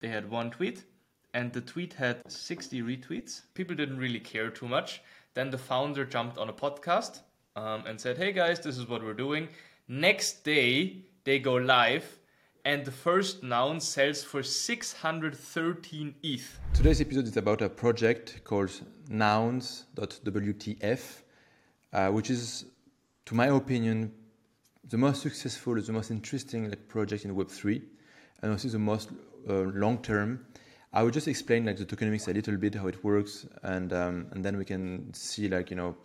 they had one tweet, and the tweet had 60 retweets. People didn't really care too much. Then the founder jumped on a podcast um, and said, Hey guys, this is what we're doing. Next day, they go live, and the first noun sells for 613 ETH. Today's episode is about a project called nouns.wtf, uh, which is, to my opinion, the most successful, the most interesting like, project in Web3, and also the most uh, long term. I will just explain like the tokenomics a little bit, how it works, and um, and then we can see like you know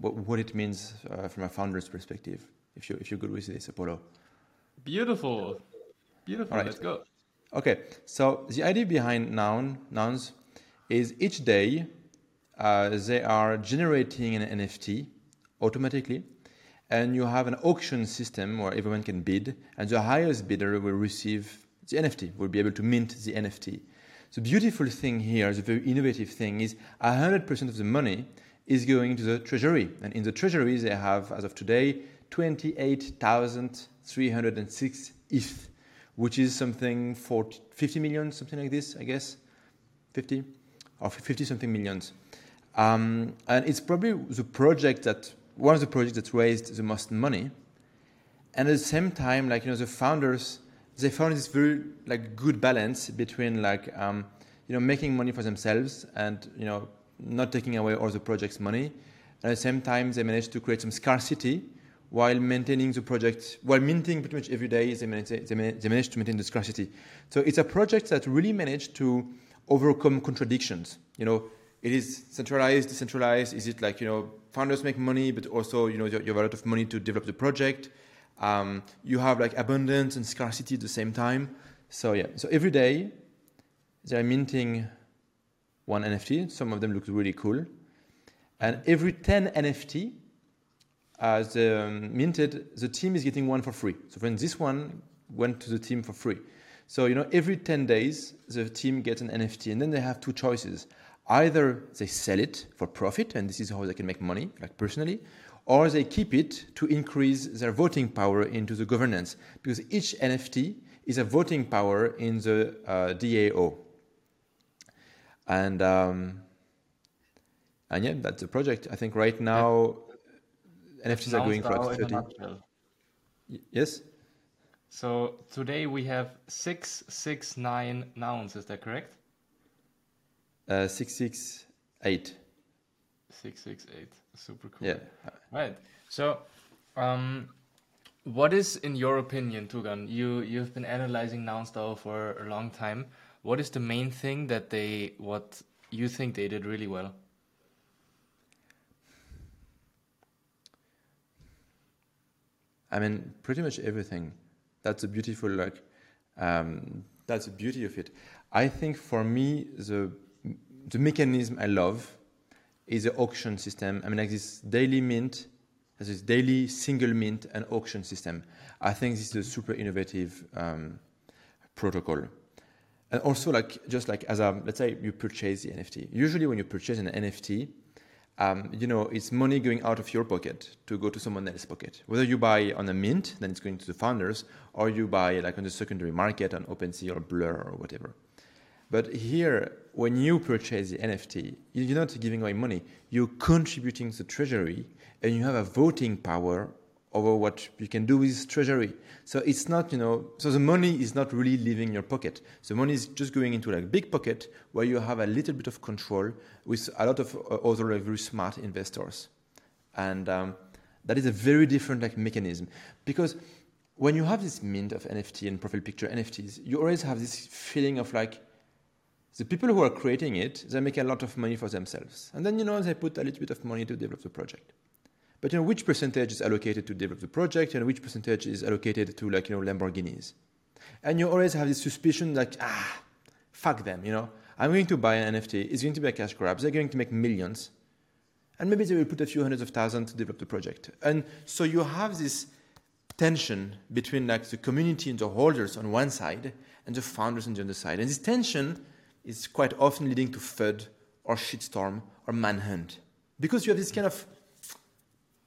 what, what it means uh, from a founder's perspective. If you if you're good with this, Apollo. Beautiful, beautiful. Right. Let's go. Okay, so the idea behind noun nouns is each day uh, they are generating an NFT automatically, and you have an auction system where everyone can bid, and the highest bidder will receive the NFT, will be able to mint the NFT. The beautiful thing here, the very innovative thing, is 100% of the money is going to the treasury. And in the treasury, they have, as of today, 28,306 ETH, which is something for 50 million, something like this, I guess. 50 or 50 something millions. Um, and it's probably the project that one of the projects that raised the most money. And at the same time, like you know, the founders they found this very like good balance between like um, you know making money for themselves and you know not taking away all the project's money. And at the same time, they managed to create some scarcity while maintaining the project, while minting pretty much every day, they managed, they managed to maintain the scarcity. So it's a project that really managed to overcome contradictions. You know, it is centralized, decentralized. Is it like you know founders make money, but also you know you have a lot of money to develop the project. Um, you have like abundance and scarcity at the same time. So yeah, so every day they're minting one NFT. Some of them look really cool, and every 10 NFT as um, minted, the team is getting one for free. So when this one went to the team for free. So you know every 10 days the team gets an NFT, and then they have two choices. Either they sell it for profit, and this is how they can make money, like personally, or they keep it to increase their voting power into the governance, because each NFT is a voting power in the uh, DAO. And um, and yeah, that's the project. I think right now yeah. NFTs are going for 30. Yes. So today we have six six nine nouns. Is that correct? Uh, six six eight. Six six eight. Super cool. Yeah. Right. So, um, what is, in your opinion, Tugan? You you've been analyzing NounsDAO for a long time. What is the main thing that they what you think they did really well? I mean, pretty much everything. That's a beautiful like. Um, that's the beauty of it. I think for me the the mechanism I love is the auction system. I mean, like this daily mint, this daily single mint and auction system. I think this is a super innovative um, protocol. And also, like just like as a let's say you purchase the NFT. Usually, when you purchase an NFT, um, you know it's money going out of your pocket to go to someone else's pocket. Whether you buy on a mint, then it's going to the founders, or you buy like on the secondary market on OpenSea or Blur or whatever. But here, when you purchase the NFT, you're not giving away money. You're contributing to treasury, and you have a voting power over what you can do with treasury. So it's not, you know, so the money is not really leaving your pocket. The money is just going into like big pocket where you have a little bit of control with a lot of uh, other very smart investors. And um, that is a very different like mechanism because when you have this mint of NFT and profile picture NFTs, you always have this feeling of like the people who are creating it, they make a lot of money for themselves. And then, you know, they put a little bit of money to develop the project. But, you know, which percentage is allocated to develop the project and which percentage is allocated to, like, you know, Lamborghinis? And you always have this suspicion like, ah, fuck them, you know. I'm going to buy an NFT. It's going to be a cash grab. They're going to make millions. And maybe they will put a few hundreds of thousands to develop the project. And so you have this tension between like the community and the holders on one side and the founders on the other side. And this tension is quite often leading to FUD or shitstorm or manhunt. Because you have this kind of,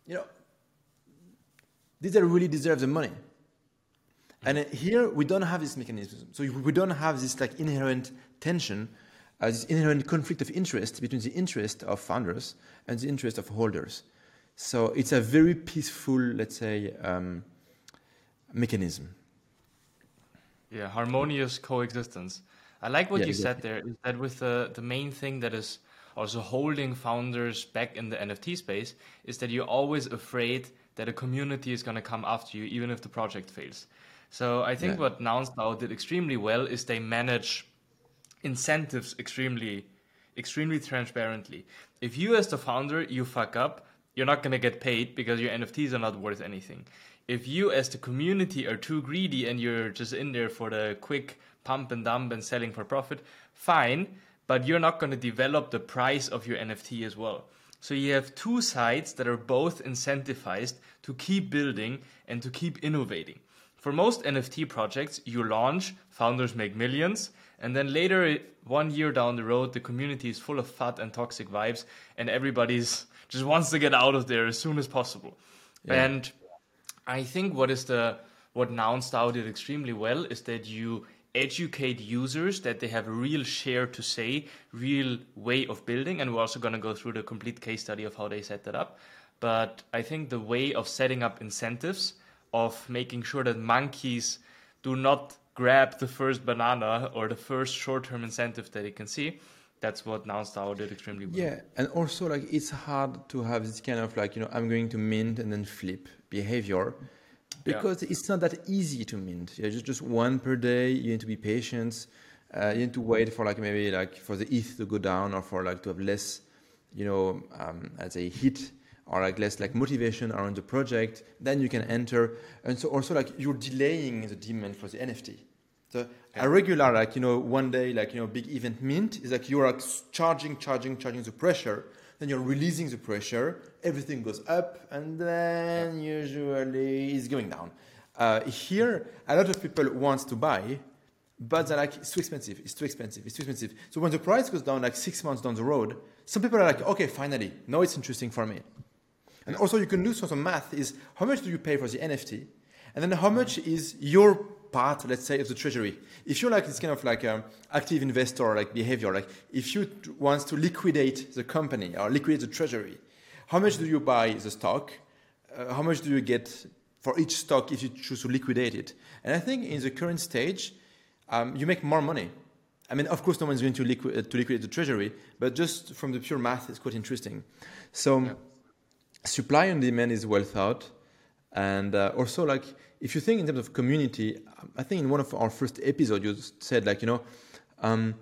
you know, these that really deserve the money. And here we don't have this mechanism. So we don't have this like inherent tension, uh, this inherent conflict of interest between the interest of founders and the interest of holders. So it's a very peaceful, let's say, um, mechanism. Yeah, harmonious coexistence. I like what yeah, you exactly. said there. Is that with the the main thing that is also holding founders back in the NFT space is that you're always afraid that a community is going to come after you, even if the project fails. So I think yeah. what Nouns did extremely well is they manage incentives extremely, extremely transparently. If you as the founder you fuck up, you're not going to get paid because your NFTs are not worth anything. If you as the community are too greedy and you're just in there for the quick pump and dump and selling for profit, fine, but you're not going to develop the price of your NFT as well. So you have two sides that are both incentivized to keep building and to keep innovating. For most NFT projects, you launch, founders make millions, and then later, one year down the road, the community is full of fat and toxic vibes, and everybody's just wants to get out of there as soon as possible. Yeah. And I think what is the what Nouns did extremely well is that you educate users that they have a real share to say, real way of building, and we're also going to go through the complete case study of how they set that up. But I think the way of setting up incentives, of making sure that monkeys do not grab the first banana or the first short-term incentive that they can see, that's what Nouns did extremely well. Yeah, and also like it's hard to have this kind of like you know I'm going to mint and then flip behavior because yeah. it's not that easy to mint. Yeah, just just one per day. You need to be patient. Uh, you need to wait for like maybe like for the ETH to go down or for like to have less, you know, um, as a hit or like less like motivation around the project. Then you can enter, and so also like you're delaying the demand for the NFT. So yeah. a regular like you know one day like you know big event mint is like you're like charging, charging, charging the pressure then you're releasing the pressure, everything goes up, and then yeah. usually it's going down. Uh, here, a lot of people want to buy, but they're like, it's too expensive, it's too expensive, it's too expensive. So when the price goes down like six months down the road, some people are like, okay, finally, now it's interesting for me. And also you can do some math is how much do you pay for the NFT? And then how much is your part, let's say, of the treasury. If you're like this kind of like um, active investor like behavior, like if you t- want to liquidate the company or liquidate the treasury, how much do you buy the stock? Uh, how much do you get for each stock if you choose to liquidate it? And I think in the current stage, um, you make more money. I mean, of course, no one's going to, uh, to liquidate the treasury, but just from the pure math, it's quite interesting. So, yeah. supply and demand is well thought, and uh, also like if you think in terms of community, I think in one of our first episodes you said like you know, um,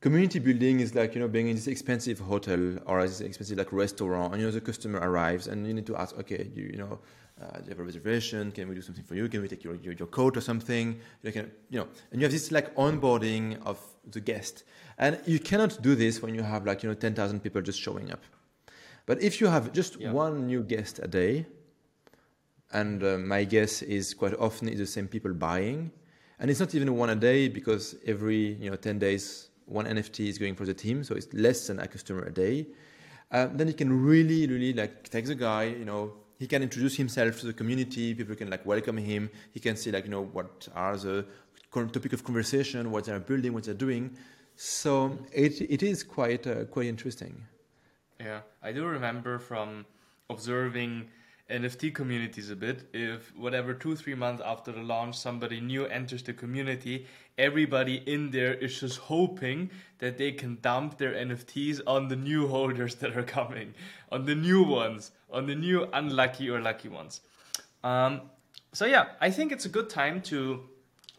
community building is like you know being in this expensive hotel or this expensive like restaurant, and you know the customer arrives and you need to ask, okay, you, you know. Uh, do you have a reservation? Can we do something for you? Can we take your, your, your coat or something? You, can, you know, and you have this like onboarding of the guest, and you cannot do this when you have like you know ten thousand people just showing up. But if you have just yeah. one new guest a day, and uh, my guess is quite often it's the same people buying. And it's not even one a day because every you know 10 days one nft is going for the team so it's less than a customer a day. Uh, then you can really really like take the guy you know he can introduce himself to the community people can like welcome him. He can see like you know what are the topic of conversation what they're building what they're doing. So it, it is quite uh, quite interesting. Yeah i do remember from observing NFT communities a bit. If whatever two three months after the launch somebody new enters the community, everybody in there is just hoping that they can dump their NFTs on the new holders that are coming, on the new ones, on the new unlucky or lucky ones. Um, so yeah, I think it's a good time to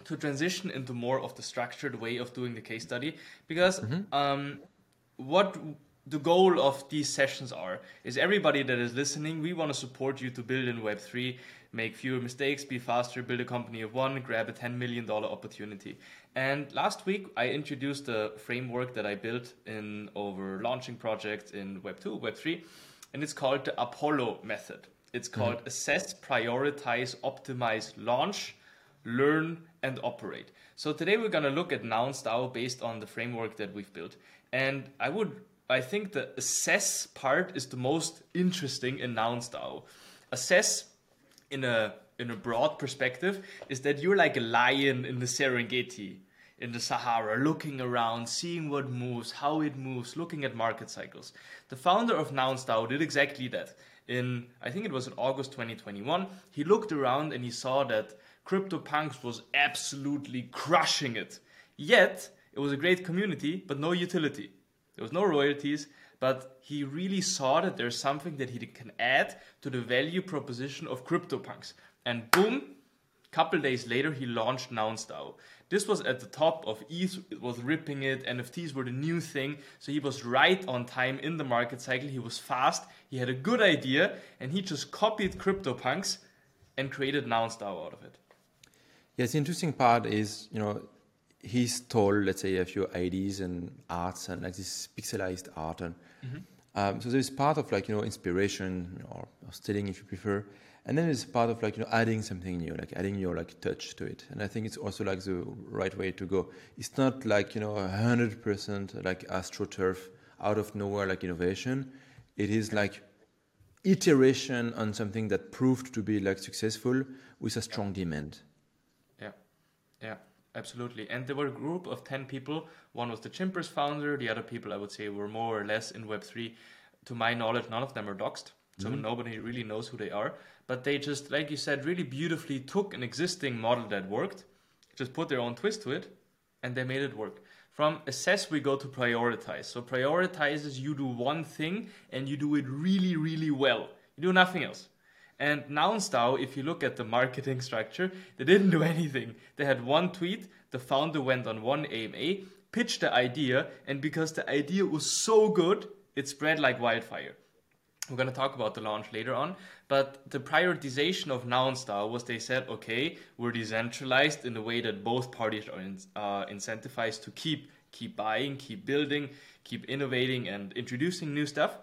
to transition into more of the structured way of doing the case study because mm-hmm. um, what the goal of these sessions are is everybody that is listening we want to support you to build in web3 make fewer mistakes be faster build a company of one grab a 10 million dollar opportunity and last week i introduced a framework that i built in over launching projects in web2 web3 and it's called the apollo method it's mm-hmm. called mm-hmm. assess prioritize optimize launch learn and operate so today we're going to look at nouns DAO based on the framework that we've built and i would I think the assess part is the most interesting in Nouns DAO. Assess in a in a broad perspective is that you're like a lion in the Serengeti in the Sahara, looking around, seeing what moves, how it moves, looking at market cycles. The founder of NounsDAO did exactly that. In I think it was in August 2021, he looked around and he saw that CryptoPunks was absolutely crushing it. Yet it was a great community, but no utility. There was no royalties, but he really saw that there's something that he can add to the value proposition of CryptoPunks. And boom, couple days later he launched NounsDAO. This was at the top of ETH, it was ripping it, NFTs were the new thing, so he was right on time in the market cycle, he was fast, he had a good idea, and he just copied CryptoPunks and created NounsDAO out of it. Yes, the interesting part is, you know, he stole, let's say, a few IDs and arts and like this pixelized art. And mm-hmm. um, so there's part of like, you know, inspiration or, or stealing if you prefer. And then there's part of like, you know, adding something new, like adding your like touch to it. And I think it's also like the right way to go. It's not like, you know, a hundred percent like astroturf out of nowhere, like innovation. It is like iteration on something that proved to be like successful with a strong demand. Yeah. Yeah. Absolutely. And there were a group of 10 people. One was the Chimpers founder. The other people, I would say, were more or less in Web3. To my knowledge, none of them are doxed. So mm-hmm. nobody really knows who they are. But they just, like you said, really beautifully took an existing model that worked, just put their own twist to it, and they made it work. From assess, we go to prioritize. So prioritize is you do one thing and you do it really, really well. You do nothing else. And NounsDAO, if you look at the marketing structure, they didn't do anything. They had one tweet, the founder went on one AMA, pitched the idea, and because the idea was so good, it spread like wildfire. We're going to talk about the launch later on, but the prioritization of NounsDAO was they said, okay, we're decentralized in the way that both parties are in, uh, incentivized to keep keep buying, keep building, keep innovating, and introducing new stuff.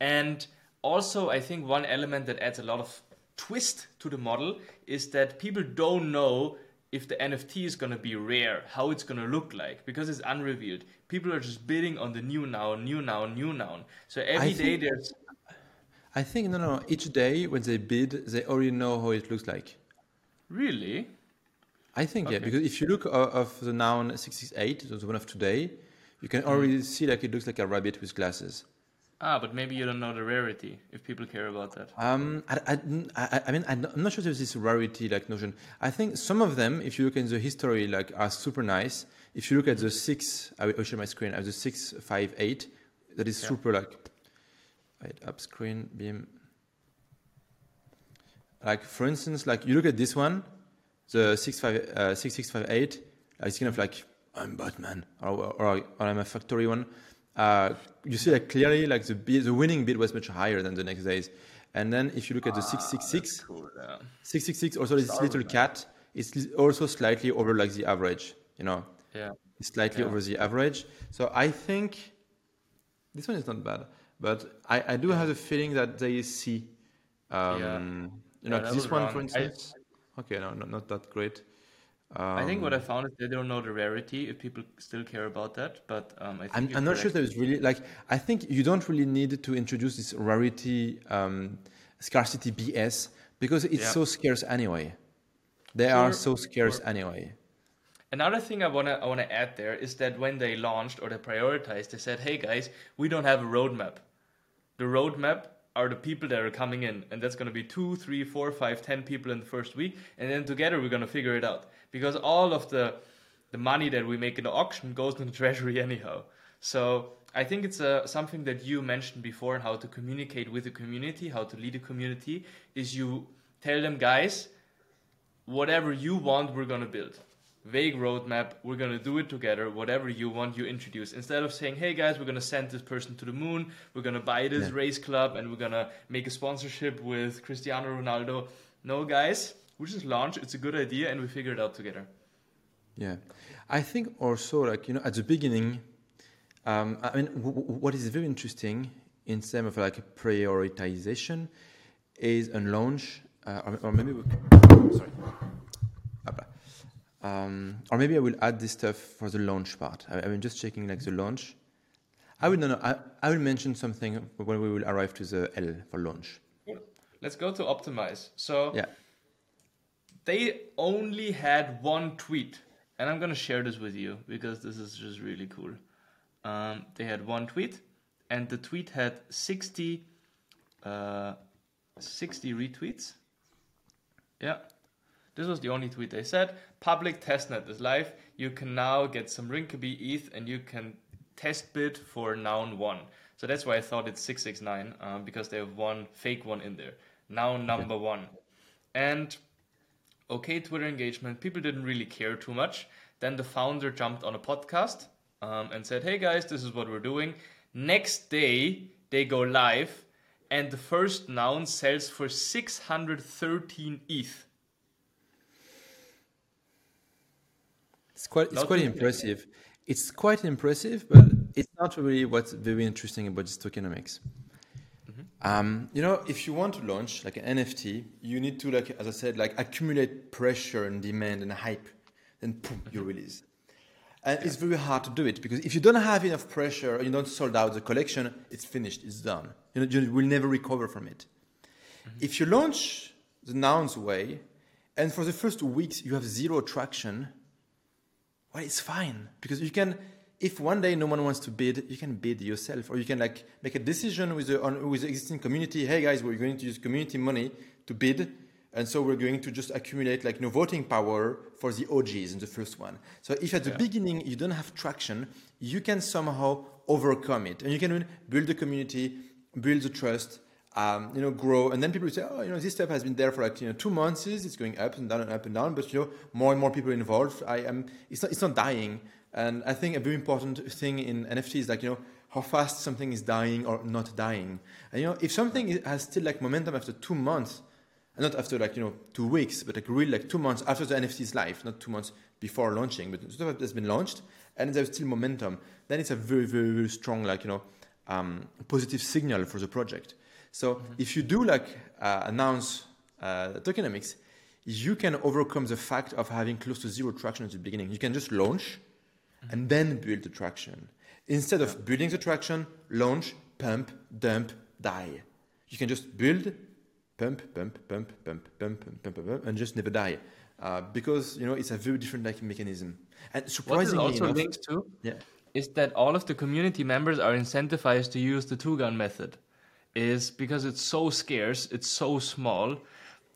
And also, I think one element that adds a lot of twist to the model is that people don't know if the NFT is going to be rare, how it's going to look like, because it's unrevealed. People are just bidding on the new now, new now, new now. So every I day think, there's. I think, no, no, each day when they bid, they already know how it looks like. Really? I think, okay. yeah, because if you look of the noun 668, the one of today, you can already mm. see like it looks like a rabbit with glasses. Ah, but maybe you don't know the rarity if people care about that. Um, I, I, I, I mean, I'm not sure there's this rarity like notion. I think some of them, if you look in the history, like are super nice. If you look at the six, I will show my screen. I have the six five eight. That is yeah. super like. Right, up screen beam. Like for instance, like you look at this one, the six five uh, six six five eight. It's kind of like I'm Batman, or, or, or I'm a factory one uh, you see like clearly like the bid, the winning bid was much higher than the next days. And then if you look at the ah, 666, cool, yeah. 666 also this little cat is also slightly over like the average, you know. Yeah. It's slightly yeah. over the average. So I think this one is not bad, but I, I do yeah. have the feeling that they see, um, you know, this one wrong. for instance. I, okay, no, not, not that great. Um, I think what I um, found is they don't know the rarity if people still care about that. But um, I am I'm not sure there's really like I think you don't really need to introduce this rarity um, scarcity BS because it's yeah. so scarce anyway. They sure, are so scarce sure. anyway. Another thing I wanna I wanna add there is that when they launched or they prioritized, they said, "Hey guys, we don't have a roadmap. The roadmap are the people that are coming in, and that's gonna be two, three, four, five, ten people in the first week, and then together we're gonna figure it out." because all of the the money that we make in the auction goes to the treasury anyhow. So I think it's uh, something that you mentioned before and how to communicate with the community, how to lead a community, is you tell them, guys, whatever you want, we're gonna build. Vague roadmap, we're gonna do it together. Whatever you want, you introduce. Instead of saying, hey guys, we're gonna send this person to the moon, we're gonna buy this yeah. race club, and we're gonna make a sponsorship with Cristiano Ronaldo. No, guys, we just launch. It's a good idea, and we figure it out together. Yeah, I think also like you know at the beginning, um, I mean w- what is very interesting in terms of like prioritization is a launch, uh, or, or, maybe we, sorry, um, or maybe I will add this stuff for the launch part. I, mean just checking like the launch. I will no, no I, I will mention something when we will arrive to the L for launch. Let's go to optimize. So yeah they only had one tweet, and I'm gonna share this with you because this is just really cool. Um, they had one tweet, and the tweet had 60, uh, 60 retweets. Yeah. This was the only tweet they said. Public testnet is live. You can now get some Rinkeby ETH and you can test bid for noun one. So that's why I thought it's 669 um, because they have one fake one in there. Noun number one. And okay, Twitter engagement. People didn't really care too much. Then the founder jumped on a podcast um, and said, hey guys, this is what we're doing. Next day, they go live and the first noun sells for 613 ETH. It's quite it's Not quite impressive. It's quite impressive, but it's not really what's very interesting about this tokenomics. Mm-hmm. Um, you know, if you want to launch like an NFT, you need to like, as I said, like accumulate pressure and demand and hype, then boom, you mm-hmm. release. And it's very hard to do it because if you don't have enough pressure you don't sold out the collection, it's finished, it's done. You know, you will never recover from it. Mm-hmm. If you launch the nouns way, and for the first weeks you have zero traction, well, it's fine because you can. If one day no one wants to bid, you can bid yourself, or you can like make a decision with the on, with the existing community. Hey guys, we're going to use community money to bid, and so we're going to just accumulate like know, voting power for the OGs in the first one. So if at the Yeah. beginning you don't have traction, you can somehow overcome it, and you can build the community, build the trust, um, you know, grow, and then people say, oh, you know, this stuff has been there for like you know two months. It's going up and down and up and down, but you know, more and more people involved. I am. It's not. It's not dying. And I think a very important thing in NFT is like you know how fast something is dying or not dying. And you know, if something has still like momentum after two months, and not after like you know two weeks, but like really like two months after the NFT's life, not two months before launching, but stuff has been launched and there's still momentum, then it's a very very very strong like you know um, positive signal for the project. So if you do like uh, announce uh, tokenomics, you can overcome the fact of having close to zero traction at the beginning. You can just launch and then build the traction. Instead of building the traction, launch, pump, dump, die. You can just build, pump, pump, pump, pump, pump, pump, pump, pump, and just never die. Uh, because you know it's a very different like mechanism. And What it surprisingly also enough, links to yeah, is that all of the community members are incentivized to use the Tugan method is because it's so scarce it's so small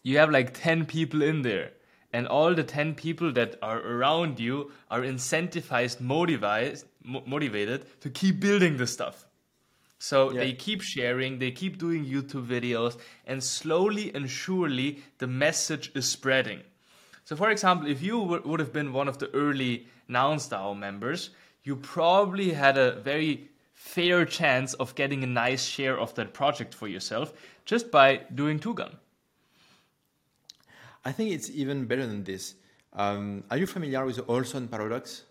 you have like 10 people in there. And all the 10 people that are around you are incentivized motivated mo- motivated to keep building the stuff. So Yeah. they keep sharing they keep doing youtube videos and slowly and surely the message is spreading. So, for example, if you w- would have been one of the early NounsDAO members, you probably had a very fair chance of getting a nice share of that project for yourself just by doing Tugan. I think it's even better than this. Um, are you familiar with the Olson paradox?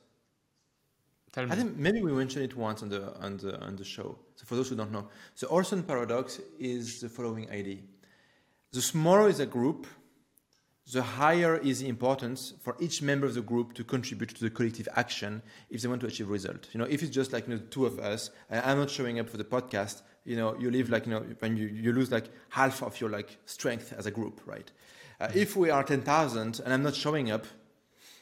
Tell I me. think maybe we mentioned it once on the on the on the show. So for those who don't know, the Olson paradox is the following idea: the smaller is a group, the higher is the importance for each member of the group to contribute to the collective action if they want to achieve result. You know, if it's just like you know, two of us, and I'm not showing up for the podcast, you know, you live like you know when you, you lose like half of your like strength as a group, right? Uh, if we are ten thousand and I'm not showing up,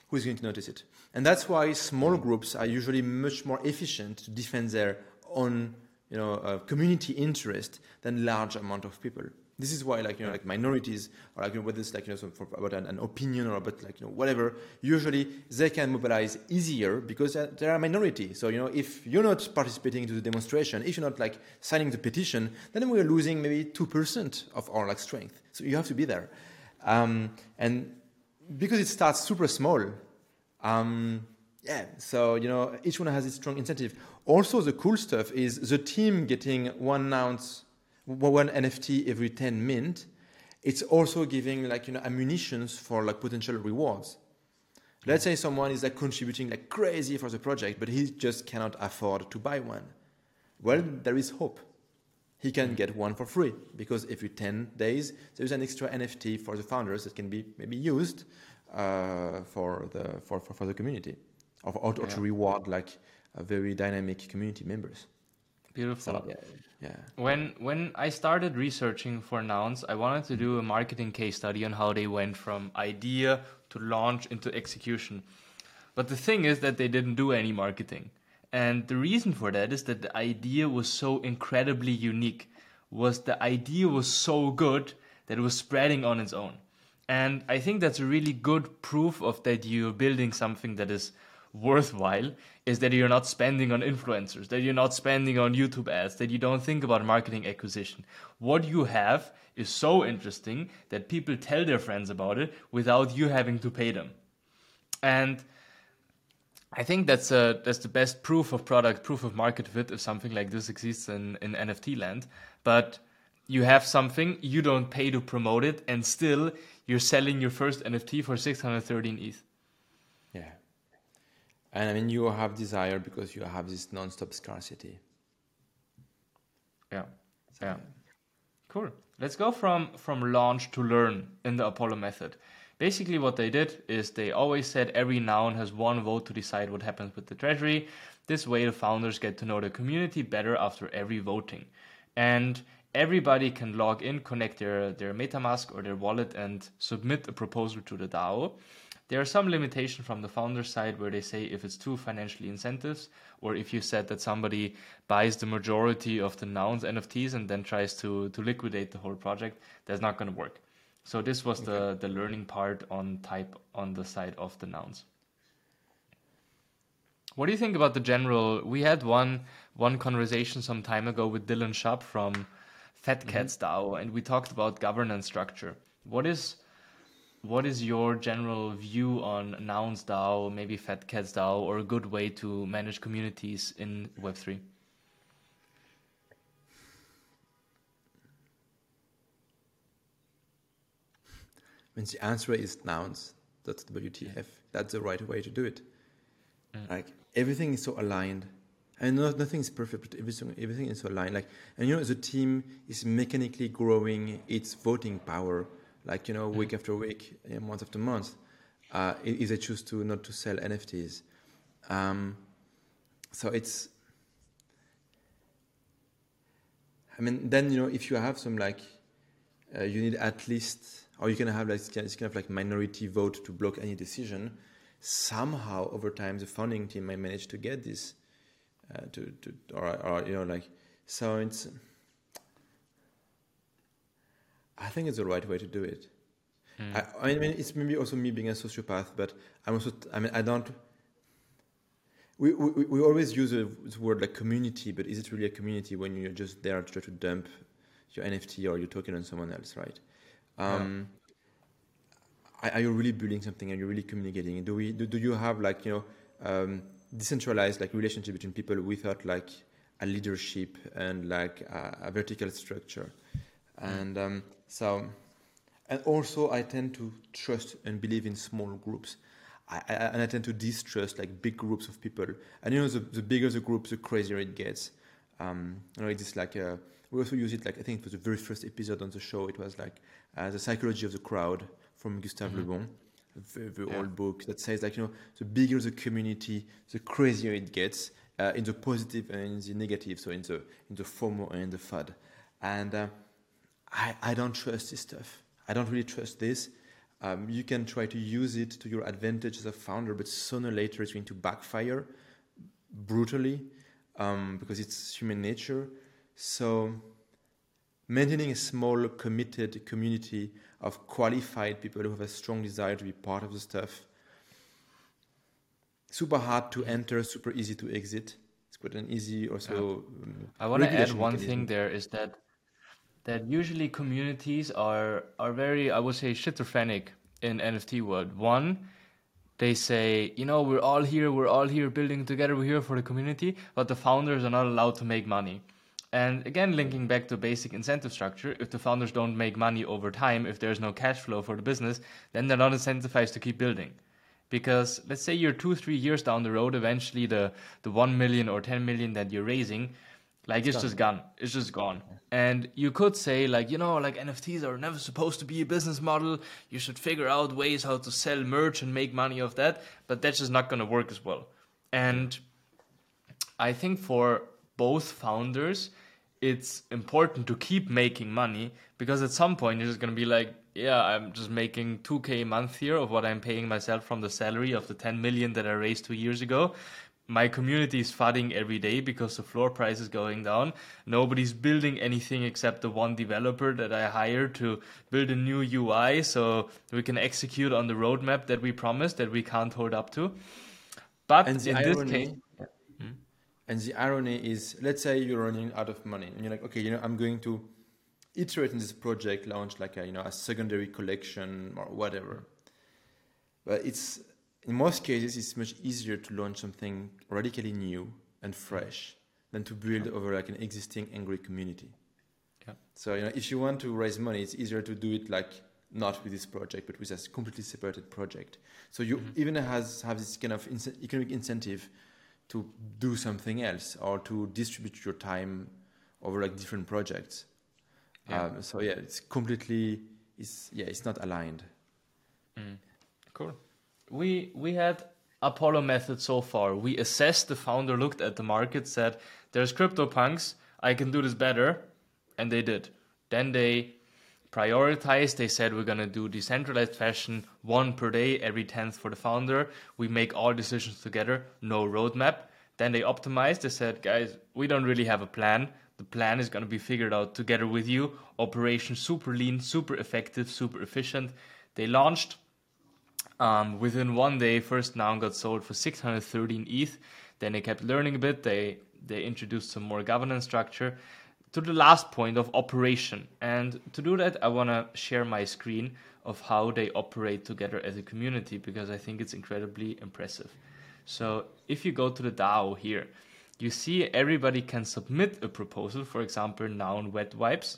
who's going to notice it? And that's why small groups are usually much more efficient to defend their own, you know, uh, community interest than large amount of people. This is why, like you know, like minorities or like you know, whether it's like you know some, for, about an, an opinion or about like you know whatever, usually they can mobilize easier because they are a minority. So you know, if you're not participating to the demonstration, if you're not like signing the petition, then we're losing maybe two percent of our like strength. So you have to be there, um, and because it starts super small, um, yeah, so you know each one has its strong incentive. Also, the cool stuff is the team getting one noun, one NFT every ten mint. It's also giving like you know ammunitions for like potential rewards. Let's say someone is like contributing like crazy for the project, but he just cannot afford to buy one. Well, there is hope. He can get one for free because every 10 days there is an extra NFT for the founders that can be maybe used uh, for, the, for, for, for the community or, or, or to reward like a very dynamic community members. Beautiful. So, yeah, yeah. When when I started researching for Nouns, I wanted to do a marketing case study on how they went from idea to launch into execution. But the thing is that they didn't do any marketing. And the reason for that is that the idea was so incredibly unique. Was the idea was so good that it was spreading on its own. And I think that's a really good proof of that you're building something that is worthwhile is that you're not spending on influencers, that you're not spending on YouTube ads, that you don't think about marketing acquisition. What you have is so interesting that people tell their friends about it without you having to pay them. And I think that's a, that's the best proof of product, proof of market fit if something like this exists in, in NFT land. But you have something, you don't pay to promote it, and still you're selling your first NFT for 613 ETH. And I mean, you have desire because you have this non-stop scarcity. Yeah. Yeah. Cool. Let's go from from launch to learn in the Apollo method. Basically, what they did is they always said every noun has one vote to decide what happens with the treasury. This way, the founders get to know the community better after every voting. And everybody can log in, connect their, their MetaMask or their wallet, and submit a proposal to the DAO. There are some limitation from the founder side where they say if it's too financially incentives, or if you said that somebody buys the majority of the nouns NFTs and then tries to to liquidate the whole project, that's not going to work. So this was the the learning part on type on the side of the nouns. What do you think about the general? We had one one conversation some time ago with Dylan Schaap from Fat Cats mm-hmm. DAO, and we talked about governance structure. What is what is your general view on Nouns DAO, maybe Fat Cats DAO, or a good way to manage communities in Web3? means the answer is nouns. That's WTF. That's the right way to do it. Mm. Like everything is so aligned. And no, nothing is perfect, but everything, everything is so aligned. Like, and you know, the team is mechanically growing its voting power, like you know, mm. week after week, month after month. Uh, if they choose to not to sell NFTs, um, so it's. I mean, then you know, if you have some like, uh, you need at least or you can have like this kind of like minority vote to block any decision. Somehow, over time, the founding team may manage to get this, uh, to, to or, or you know like so it's. I think it's the right way to do it. Mm. I, I, mean, it's maybe also me being a sociopath, but I'm also. I mean, I don't. We, we, we always use the word like community, but is it really a community when you're just there to try to dump your NFT or your token on someone else, right? Um, yeah. are, you really building something? Are you really communicating? Do we do, do you have like you know um, decentralized like relationship between people without like a leadership and like a, a vertical structure? And um, so, and also I tend to trust and believe in small groups. I, I, and I tend to distrust like big groups of people. And you know, the, the bigger the group, the crazier it gets. Um, you know, it's like a, we also use it like I think it was the very first episode on the show. It was like uh, the psychology of the crowd from Gustave mm-hmm. Le Bon, a very, very yeah. old book that says like you know the bigger the community, the crazier it gets uh, in the positive and in the negative. So in the in the FOMO and in the FUD, and uh, I I don't trust this stuff. I don't really trust this. Um, you can try to use it to your advantage as a founder, but sooner or later it's going to backfire brutally um, because it's human nature. So maintaining a small, committed community of qualified people who have a strong desire to be part of the stuff. Super hard to enter, super easy to exit. It's quite an easy also. Um, I want to add one mechanism. thing there is that that usually communities are are very I would say schizophrenic in NFT world. One, they say, you know, we're all here, we're all here building together, we're here for the community, but the founders are not allowed to make money. And again, linking back to basic incentive structure, if the founders don't make money over time, if there's no cash flow for the business, then they're not incentivized to keep building. Because let's say you're two, three years down the road, eventually the, the 1 million or 10 million that you're raising, like it's, it's just gone. It's just gone. And you could say, like, you know, like NFTs are never supposed to be a business model. You should figure out ways how to sell merch and make money off that. But that's just not going to work as well. And I think for both founders it's important to keep making money because at some point you're just going to be like yeah i'm just making 2k a month here of what i'm paying myself from the salary of the 10 million that i raised two years ago my community is flooding every day because the floor price is going down. Nobody's building anything except the one developer that I hired to build a new UI so we can execute on the roadmap that we promised that we can't hold up to. But in this case, hmm? and the irony is, let's say you're running out of money and you're like, okay, you know, I'm going to iterate in this project, launch like a, you know, a secondary collection or whatever. But it's in most cases, it's much easier to launch something radically new and fresh than to build over like an existing angry community. Yeah. So you know, if you want to raise money, it's easier to do it like not with this project, but with a completely separated project. So you mm-hmm. even has have this kind of in- economic incentive to do something else or to distribute your time over like different projects. Yeah. Um, so yeah, it's completely it's yeah, it's not aligned. Mm. Cool we we had Apollo method so far. We assessed the founder, looked at the market, said, "There's CryptoPunks. I can do this better," and they did. Then they prioritized. They said we're gonna do decentralized fashion, one per day, every tenth for the founder. We make all decisions together, no roadmap. Then they optimized. They said, guys, we don't really have a plan. The plan is gonna be figured out together with you. Operation super lean, super effective, super efficient. They launched um, within one day, first noun got sold for 613 ETH. Then they kept learning a bit. They they introduced some more governance structure to the last point of operation. And to do that, I want to share my screen of how they operate together as a community because I think it's incredibly impressive. So if you go to the DAO here, you see everybody can submit a proposal. For example, noun wet wipes.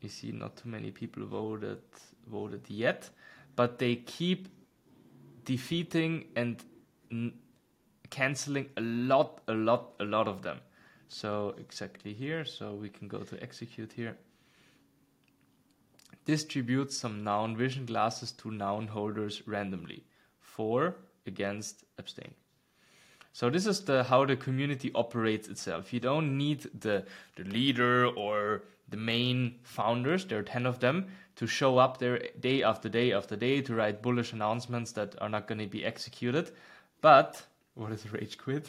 You see not too many people voted voted yet but they keep defeating and n- canceling a lot, a lot, a lot of them. So exactly here, so we can go to execute here. Distribute some noun vision glasses to noun holders randomly. For, against, abstain. So this is the how the community operates itself. You don't need the the leader or the main founders. There are ten of them to show up there day after day after day to write bullish announcements that are not going to be executed. But what is rage quit?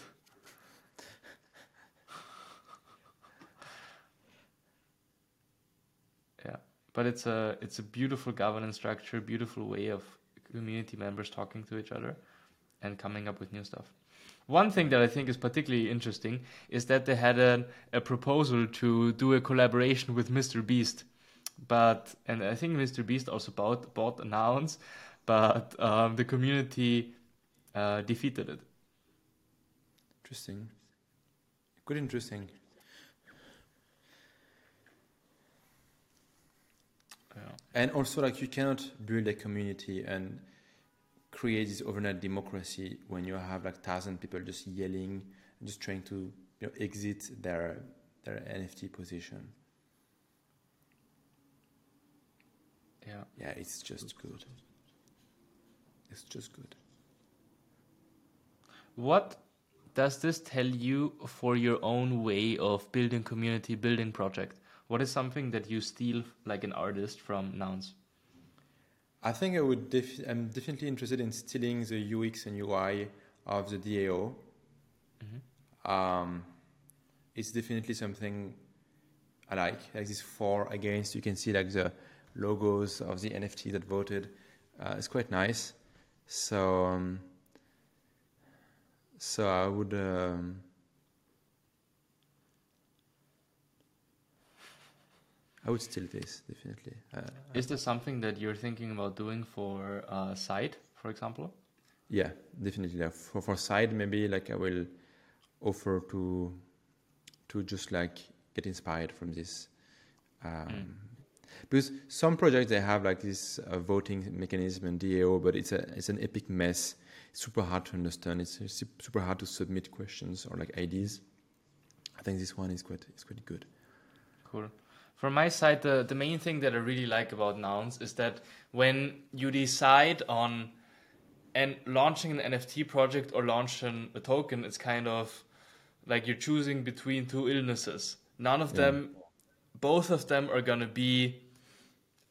yeah, but it's a it's a beautiful governance structure, beautiful way of community members talking to each other and coming up with new stuff. One thing that I think is particularly interesting is that they had a, a proposal to do a collaboration with Mr. Beast but and I think Mr. Beast also bought bought Announce, but um, the community uh, defeated it. Interesting. Good, interesting. Yeah. And also, like you cannot build a community and create this overnight democracy when you have like thousand people just yelling, just trying to you know exit their their NFT position. Yeah. Yeah, it's just good. It's just good. What does this tell you for your own way of building community, building project? What is something that you steal like an artist from Nouns? I think I would. Def- I'm definitely interested in stealing the UX and UI of the DAO. Mm-hmm. Um, it's definitely something I like. Like this for against. You can see like the logos of the NFT that voted. Uh, it's quite nice. So, um, so I would. Um, I would steal this definitely. Uh, Is this something that you're thinking about doing for uh, side, for example? Yeah, definitely. For for side, maybe like I will offer to to just like get inspired from this. Um, mm because some projects they have like this uh, voting mechanism and DAO, but it's a it's an epic mess. It's super hard to understand. It's super hard to submit questions or like ideas. I think this one is quite is quite good. Cool. From my side, the the main thing that I really like about Nouns is that when you decide on and launching an NFT project or launching a token, it's kind of like you're choosing between two illnesses. None of them, both of them are gonna be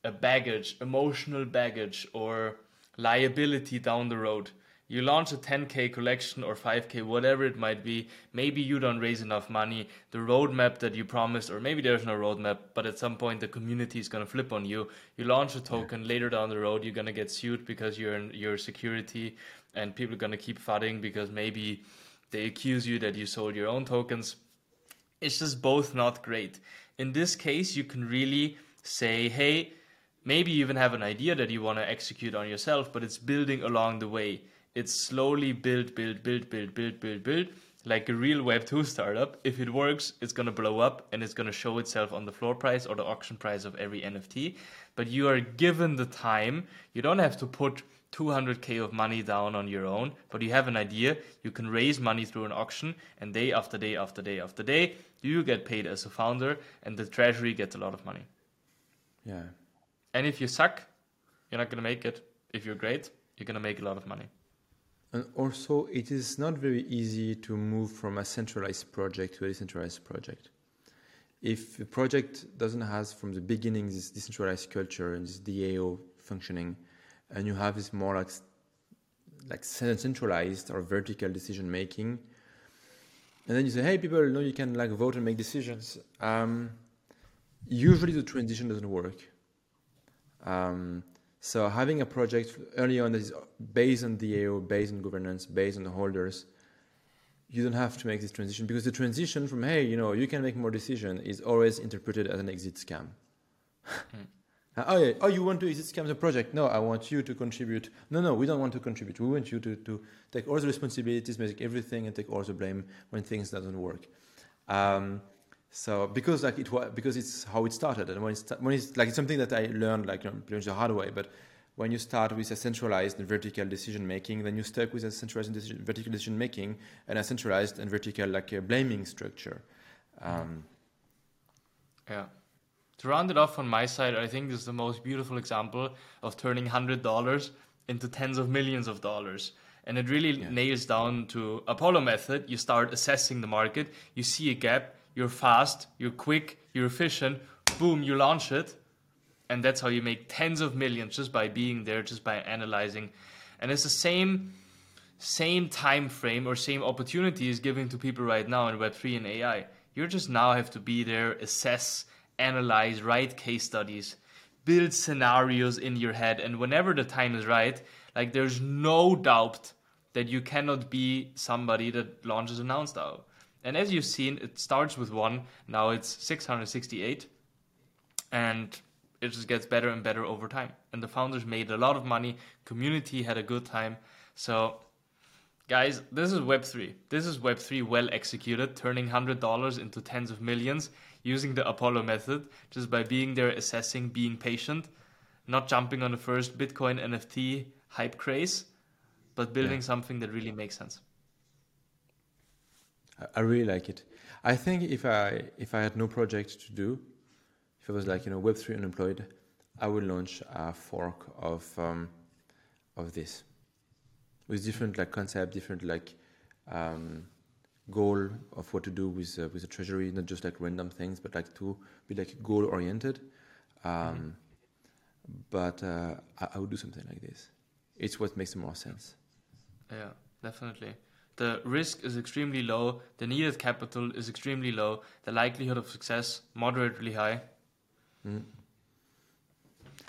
a baggage, emotional baggage, or liability down the road. You launch a 10k collection or 5k, whatever it might be. Maybe you don't raise enough money. The roadmap that you promised, or maybe there's no roadmap, but at some point the community is gonna flip on you. You launch a token later down the road, you're gonna get sued because you're in your security, and people are gonna keep fighting because maybe they accuse you that you sold your own tokens. It's just both not great. In this case, you can really say, hey, maybe you even have an idea that you want to execute on yourself, but it's building along the way. It's slowly build, build, build, build, build, build, build, like a real Web2 startup. If it works, it's going to blow up and it's going to show itself on the floor price or the auction price of every NFT. But you are given the time. You don't have to put 200k of money down on your own, but you have an idea. You can raise money through an auction, and day after day after day after day, you get paid as a founder, and the treasury gets a lot of money. Yeah. And if you suck, you're not going to make it. If you're great, you're going to make a lot of money. And also, it is not very easy to move from a centralized project to a decentralized project. If a project doesn't have from the beginning this decentralized culture and this DAO functioning, and you have this more like like centralized or vertical decision making, and then you say, "Hey, people, you know you can like vote and make decisions." Um, usually, the transition doesn't work. Um, so having a project early on that is based on DAO, based on governance, based on the holders, you don't have to make this transition because the transition from hey, you know, you can make more decision is always interpreted as an exit scam. mm. oh yeah, oh you want to exit scam the project? No, I want you to contribute. No, no, we don't want to contribute. We want you to, to take all the responsibilities, make everything, and take all the blame when things doesn't work. Um, so because like it was because it's how it started, and when it's when it's like it's something that I learned like you know, the hard way. But when you start with a centralized and vertical decision making, then you stuck with a centralized decision, vertical decision making and a centralized and vertical like a blaming structure. Um, yeah. To round it off on my side, I think this is the most beautiful example of turning hundred dollars into tens of millions of dollars. And it really yeah. nails down to Apollo method. You start assessing the market, you see a gap, you're fast, you're quick, you're efficient, boom, you launch it. And that's how you make tens of millions just by being there, just by analyzing. And it's the same same time frame or same opportunity is given to people right now in Web3 and AI. You just now have to be there, assess, analyze, write case studies, build scenarios in your head, and whenever the time is right, like there's no doubt that you cannot be somebody that launches an Nouns DAO. And as you've seen, it starts with one. Now it's 668. And it just gets better and better over time. And the founders made a lot of money. Community had a good time. So, guys, this is Web3. This is Web3 well executed, turning $100 into tens of millions using the Apollo method, just by being there, assessing, being patient, not jumping on the first Bitcoin NFT hype craze, but building yeah. something that really makes sense. I really like it. I think if I if I had no project to do, if I was like you know Web three unemployed, I would launch a fork of um, of this with different like concept, different like um, goal of what to do with uh, with the treasury, not just like random things, but like to be like goal oriented. Um, mm-hmm. But uh, I, I would do something like this. It's what makes more sense. Yeah, definitely. The risk is extremely low, the needed capital is extremely low, the likelihood of success moderately high. Mm.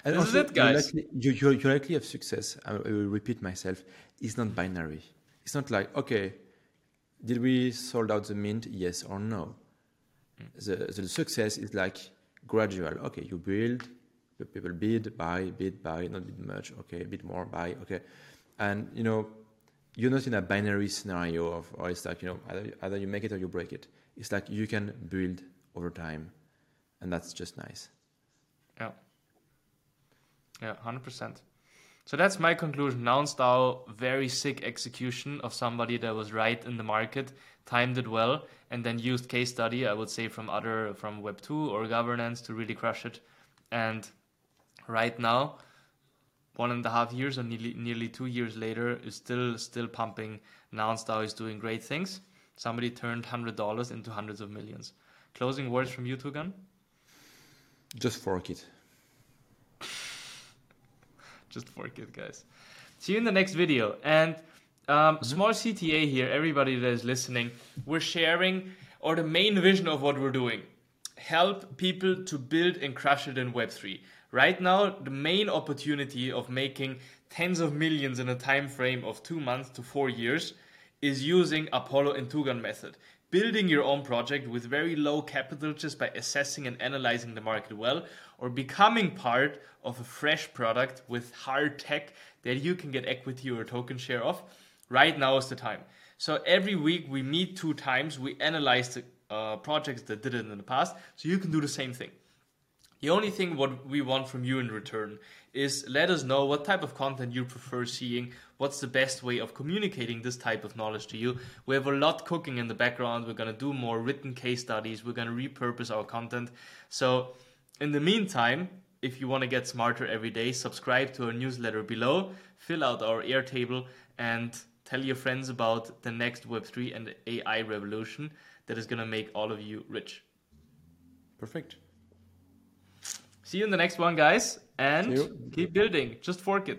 And this is it, guys. Your, your, likelihood of success, I will repeat myself, is not binary. It's not like, okay, did we sold out the mint, yes or no? Mm. The, the success is like gradual. Okay, you build, the people bid, buy, bid, buy, not bid much, okay, a bit more, buy, okay. And, you know, you're not in a binary scenario of, or it's like, you know, either, either you make it or you break it. It's like you can build over time, and that's just nice. Yeah. Yeah, 100%. So that's my conclusion. Nouns very sick execution of somebody that was right in the market, timed it well, and then used case study, I would say, from other, from Web2 or governance to really crush it. And right now, one and a half years or nearly nearly two years later is still still pumping. Nouns is doing great things. somebody turned hundred dollars into hundreds of millions. Closing words from you, two Tugan? Just fork it. Just fork it, guys. See you in the next video. And um, small CTA here, everybody that is listening, we're sharing, or the main vision of what we're doing, help people to build and crush it in Web3. Right now, the main opportunity of making tens of millions in a time frame of two months to four years is using Apollo and Tugan method. Building your own project with very low capital just by assessing and analyzing the market well, or becoming part of a fresh product with hard tech that you can get equity or token share of. Right now is the time. So every week we meet two times, we analyze the uh, projects that did it in the past, so you can do the same thing. The only thing what we want from you in return is let us know what type of content you prefer seeing, what's the best way of communicating this type of knowledge to you. We have a lot cooking in the background. We're going to do more written case studies. We're going to repurpose our content. So, in the meantime, if you want to get smarter every day, subscribe to our newsletter below, fill out our Airtable, and tell your friends about the next Web3 and AI revolution that is going to make all of you rich. Perfect. See you in the next one, guys, and keep building. Just fork it.